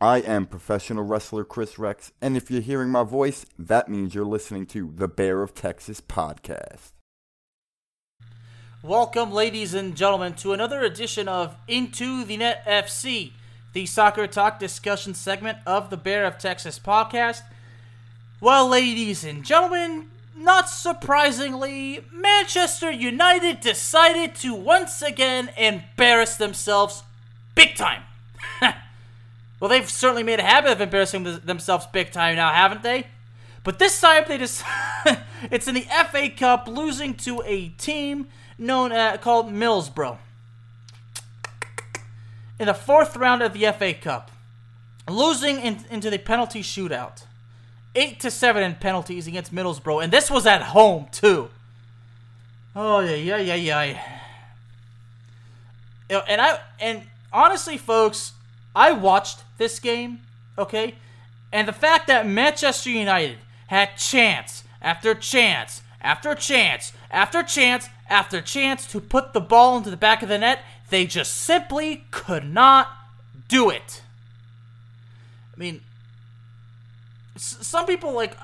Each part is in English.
I am professional wrestler Chris Rex, and if you're hearing my voice, that means you're listening to the Bear of Texas podcast. Welcome, ladies and gentlemen, to another edition of Into the Net FC, the soccer talk discussion segment of the Bear of Texas podcast. Well, ladies and gentlemen, not surprisingly, Manchester United decided to once again embarrass themselves big time. Well, they've certainly made a habit of embarrassing themselves big time now, haven't they? But this time they just it's in the FA Cup losing to a team known uh, called Middlesbrough. In the fourth round of the FA Cup, losing in, into the penalty shootout. 8 to 7 in penalties against Middlesbrough and this was at home too. Oh yeah, yeah, yeah, yeah. You know, and I and honestly folks, I watched this game, okay? And the fact that Manchester United had chance after chance after chance after chance after chance to put the ball into the back of the net, they just simply could not do it. I mean, some people, like,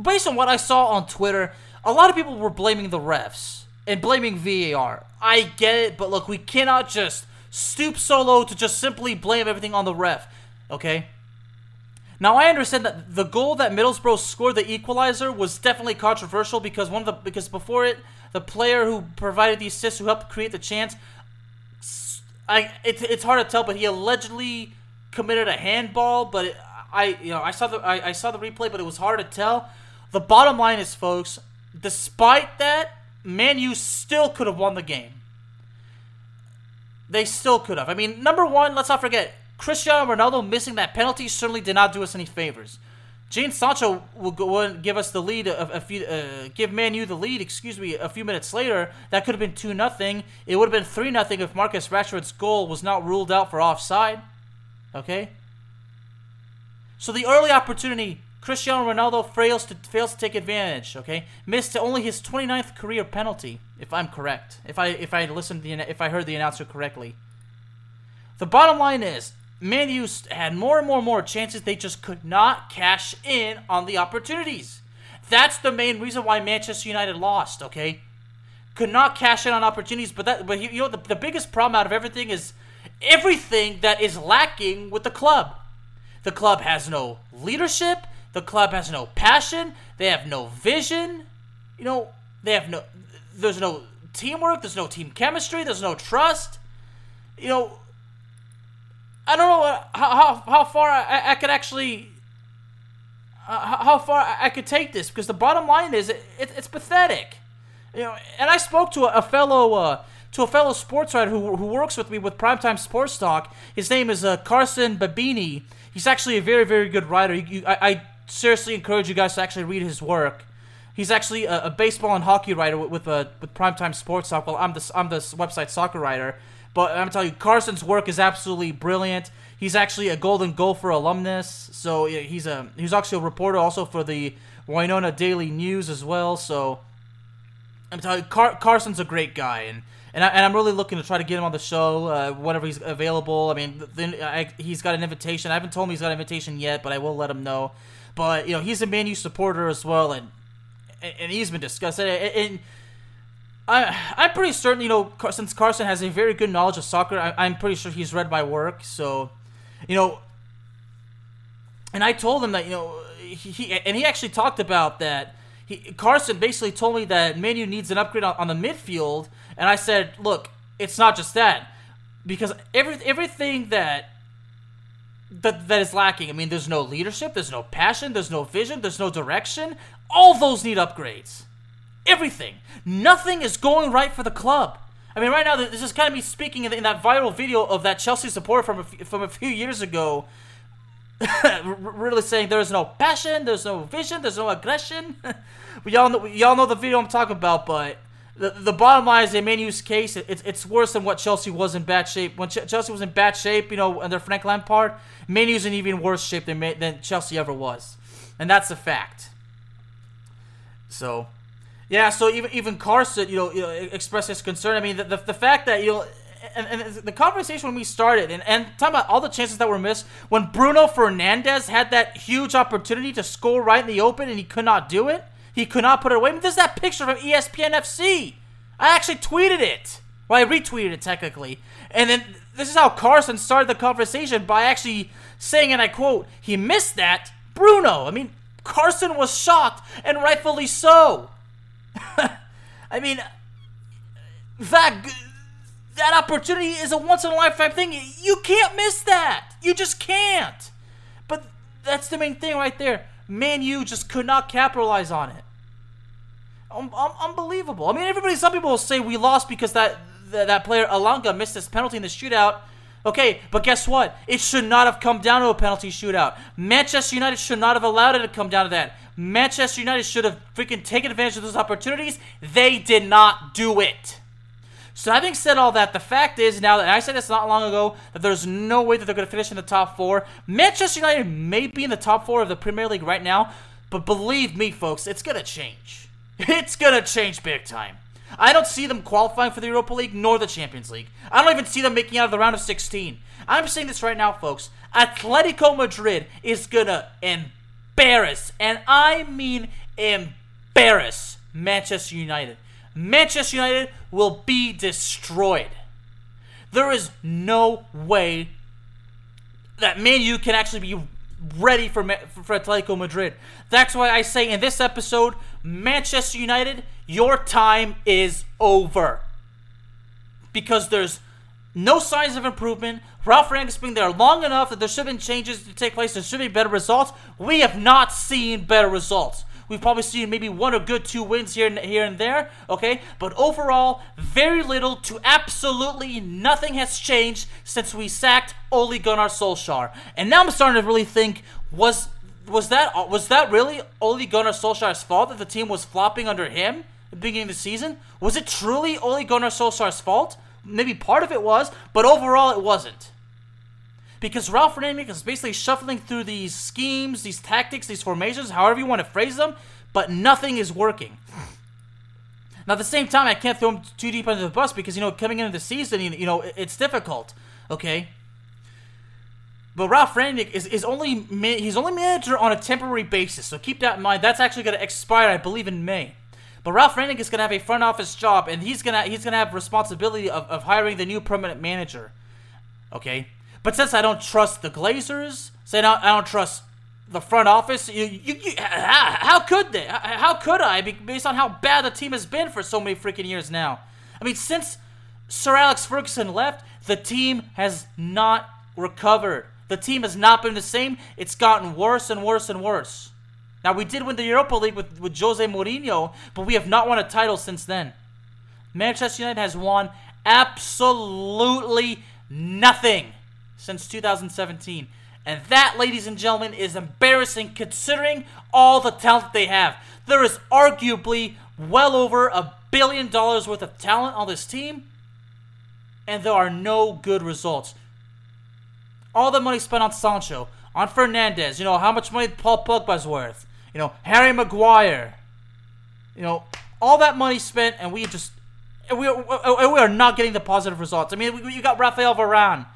based on what I saw on Twitter, a lot of people were blaming the refs and blaming VAR. I get it, but look, we cannot just stoop so low to just simply blame everything on the ref. Okay? Now I understand that the goal that Middlesbrough scored, the equalizer, was definitely controversial because one of the because before it, the player who provided the assist, who helped create the chance, I it, it's hard to tell, but he allegedly committed a handball. But it, I you know I saw the I, I saw the replay, but it was hard to tell. The bottom line is, folks, despite that, Man U still could have won the game. They still could have. I mean, number one, let's not forget, Cristiano Ronaldo missing that penalty certainly did not do us any favors. Jadon Sancho will go and give us the lead a, a few, uh, give Man U the lead. Excuse me, a few minutes later, that could have been two nothing. It would have been three nothing if Marcus Rashford's goal was not ruled out for offside. Okay. So the early opportunity Cristiano Ronaldo fails to fails to take advantage. Okay, missed only his 29th career penalty, if I'm correct. If I if I listened the if I heard the announcer correctly. The bottom line is, Man U had more and more and more chances. They just could not cash in on the opportunities. That's the main reason why Manchester United lost. Okay, could not cash in on opportunities. But that but you know the, the biggest problem out of everything is everything that is lacking with the club. The club has no leadership. The club has no passion. They have no vision. You know, they have no. There's no teamwork. There's no team chemistry. There's no trust. You know, I don't know how how, how far I, I could actually. Uh, how far I could take this because the bottom line is it, it, it's pathetic, you know. And I spoke to a, a fellow uh, to a fellow sports writer who, who works with me with Primetime Sports Talk. His name is uh, Carson Babini. He's actually a very very good writer. You, you, I seriously encourage you guys to actually read his work. He's actually a, a baseball and hockey writer with with, uh, with primetime sports talk. Well, I'm the I'm the website soccer writer, but I'm telling you, Carson's work is absolutely brilliant. He's actually a Golden Gopher alumnus, so he's a he's actually a reporter also for the Winona Daily News as well. So I'm telling you, Car- Carson's a great guy, and and, I, am really looking to try to get him on the show uh, whenever he's available. I mean, then he's got an invitation. I haven't told him he's got an invitation yet, but I will let him know. But you know, he's a Man U supporter as well, and and he's been discussing it. And I I'm pretty certain, you know, since Carson has a very good knowledge of soccer, I, I'm pretty sure he's read my work. So, you know, and I told him that you know he, he and he actually talked about that. He, Carson basically told me that Man U needs an upgrade on, on the midfield, and I said, look, it's not just that, because every everything that that that is lacking. I mean, there's no leadership, there's no passion, there's no vision, there's no direction. All those need upgrades. Everything. Nothing is going right for the club. I mean, right now, this is kind of me speaking in, that viral video of that Chelsea supporter from a, from a few years ago really saying there is no passion, there's no vision, there's no aggression. we all know, y'all know the video I'm talking about, but the, the bottom line is in Man U's case, it, it's it's worse than what Chelsea was in bad shape. When Ch- Chelsea was in bad shape, you know, under Frank Lampard, Man U's in even worse shape than than Chelsea ever was, and that's a fact. So, yeah. So even even Carson, you know, you know expressed his concern. I mean, the, the, the fact that you know and, and the conversation when we started, and, and talking about all the chances that were missed, when Bruno Fernandes had that huge opportunity to score right in the open and he could not do it, he could not put it away. I mean, there's that picture from ESPN FC. I actually tweeted it. Well, I retweeted it technically. And then this is how Carson started the conversation by actually saying, and I quote, he missed that. Bruno. I mean, Carson was shocked, and rightfully so. I mean, that that opportunity is a once in a lifetime thing. You can't miss that. You just can't. But that's the main thing right there. Man, you just could not capitalize on it. Um, um, unbelievable. I mean, everybody. Some people will say we lost because that that, that player Elanga missed his penalty in the shootout. Okay, but guess what? It should not have come down to a penalty shootout. Manchester United should not have allowed it to come down to that. Manchester United should have freaking taken advantage of those opportunities. They did not do it. So having said all that, the fact is now that I said this not long ago that there's no way that they're going to finish in the top four. Manchester United may be in the top four of the Premier League right now, but believe me, folks, it's going to change. It's going to change big time. I don't see them qualifying for the Europa League nor the Champions League. I don't even see them making out of the round of 16. I'm saying this right now, folks. Atletico Madrid is going to embarrass, and I mean embarrass, Manchester United. Manchester United will be destroyed. There is no way that Man U can actually be ready for, for Atletico Madrid. That's why I say in this episode, Manchester United, your time is over. Because there's no signs of improvement. Ralf Rangnick's been there long enough that there should have been changes to take place. There should be better results. We have not seen better results. We've probably seen maybe one or good two wins here and here and there, okay? But overall, very little to absolutely nothing has changed since we sacked Ole Gunnar Solskjaer. And now I'm starting to really think was was that was that really Ole Gunnar Solskjaer's fault that the team was flopping under him at the beginning of the season? Was it truly Ole Gunnar Solskjaer's fault? Maybe part of it was, but overall it wasn't because Ralf Rangnick is basically shuffling through these schemes, these tactics, these formations, however you want to phrase them, but nothing is working. Now, at the same time, I can't throw him too deep under the bus because, you know, coming into the season, you know, it's difficult, okay? But Ralf Rangnick is, is only he's only manager on a temporary basis, so keep that in mind. That's actually going to expire, I believe, in May. But Ralf Rangnick is going to have a front office job, and he's gonna he's gonna have responsibility of, of hiring the new permanent manager. Okay, but since I don't trust the Glazers, say I don't, I don't trust the front office, you, you, you, how could they? How could I, based on how bad the team has been for so many freaking years now? I mean, since Sir Alex Ferguson left, the team has not recovered. The team has not been the same. It's gotten worse and worse and worse. Now, we did win the Europa League with, with Jose Mourinho, but we have not won a title since then. Manchester United has won absolutely nothing since 2017. And that, ladies and gentlemen, is embarrassing considering all the talent they have. There is arguably well over a billion dollars worth of talent on this team, and there are no good results. all the money spent on Sancho, on Fernandes, you know, how much money Paul Pogba's worth, you know, Harry Maguire, you know, all that money spent, and we just, we we are not getting the positive results. I mean, you got Raphael Varane.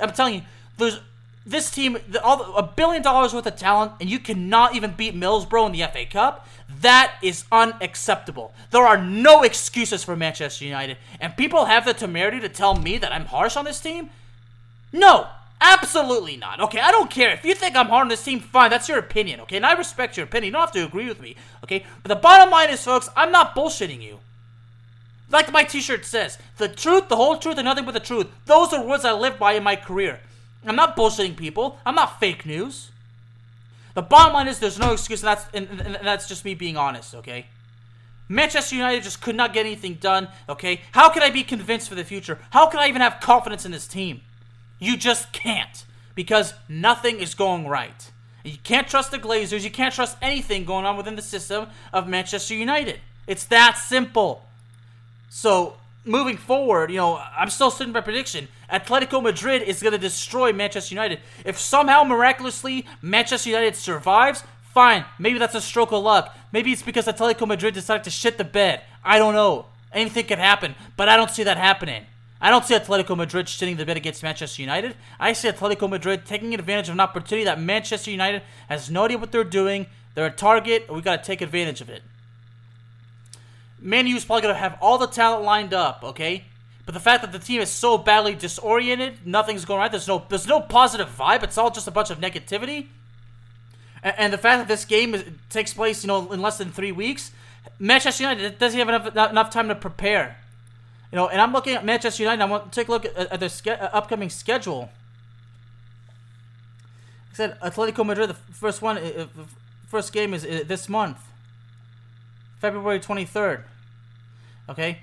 I'm telling you, there's this team, all a billion dollars worth of talent, and you cannot even beat Middlesbrough in the FA Cup. That is unacceptable. There are no excuses for Manchester United, and people have the temerity to tell me that I'm harsh on this team. No, absolutely not. Okay, I don't care if you think I'm hard on this team. Fine, that's your opinion. Okay, and I respect your opinion. You don't have to agree with me. Okay, but the bottom line is, folks, I'm not bullshitting you. Like my T-shirt says, the truth, the whole truth, and nothing but the truth. Those are words I live by in my career. I'm not bullshitting people. I'm not fake news. The bottom line is there's no excuse, and that's and, and that's just me being honest. Okay. Manchester United just could not get anything done. Okay. How can I be convinced for the future? How can I even have confidence in this team? You just can't because nothing is going right. You can't trust the Glazers. You can't trust anything going on within the system of Manchester United. It's that simple. So moving forward, you know, I'm still sitting by prediction. Atletico Madrid is going to destroy Manchester United. If somehow miraculously Manchester United survives, fine. Maybe that's a stroke of luck. Maybe it's because Atletico Madrid decided to shit the bed. I don't know. Anything could happen, but I don't see that happening. I don't see Atletico Madrid shitting the bed against Manchester United. I see Atletico Madrid taking advantage of an opportunity that Manchester United has no idea what they're doing. They're a target, we got to take advantage of it. Man is probably to have all the talent lined up, okay? But the fact that the team is so badly disoriented, nothing's going right. There's no there's no positive vibe. It's all just a bunch of negativity. And, and the fact that this game is, takes place, you know, in less than three weeks, Manchester United doesn't have enough enough time to prepare. You know, and I'm looking at Manchester United. I want to take a look at, at their ske- uh, upcoming schedule. I said Atletico Madrid. The first one, uh, the first game is uh, this month. February 23rd. Okay?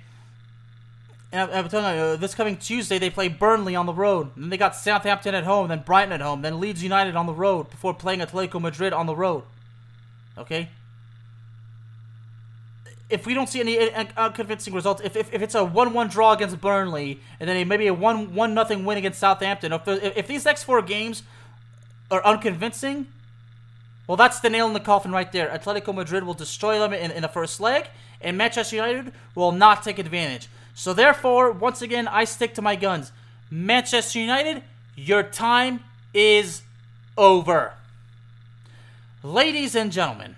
And I'm telling you, uh, this coming Tuesday they play Burnley on the road. Then they got Southampton at home, then Brighton at home, then Leeds United on the road before playing Atletico Madrid on the road. Okay? If we don't see any unconvincing results, if, if, if it's a 1 1 draw against Burnley, and then maybe a 1 1 nothing win against Southampton, if, if these next four games are unconvincing, well, that's the nail in the coffin right there. Atletico Madrid will destroy them in, in the first leg, and Manchester United will not take advantage. So, therefore, once again, I stick to my guns. Manchester United, your time is over. Ladies and gentlemen,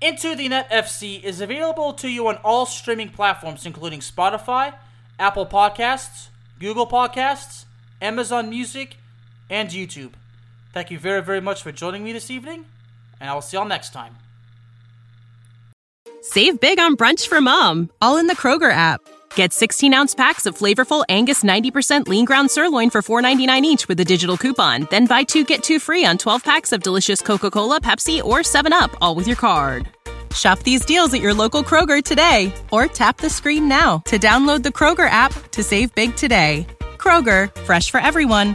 Into the Net FC is available to you on all streaming platforms, including Spotify, Apple Podcasts, Google Podcasts, Amazon Music, and YouTube. Thank you very, very much for joining me this evening, and I will see y'all next time. Save big on brunch for mom, all in the Kroger app. Get 16 ounce packs of flavorful Angus 90% lean ground sirloin for $4.99 each with a digital coupon. Then buy two get two free on 12 packs of delicious Coca Cola, Pepsi, or 7UP, all with your card. Shop these deals at your local Kroger today or tap the screen now to download the Kroger app to save big today. Kroger, fresh for everyone.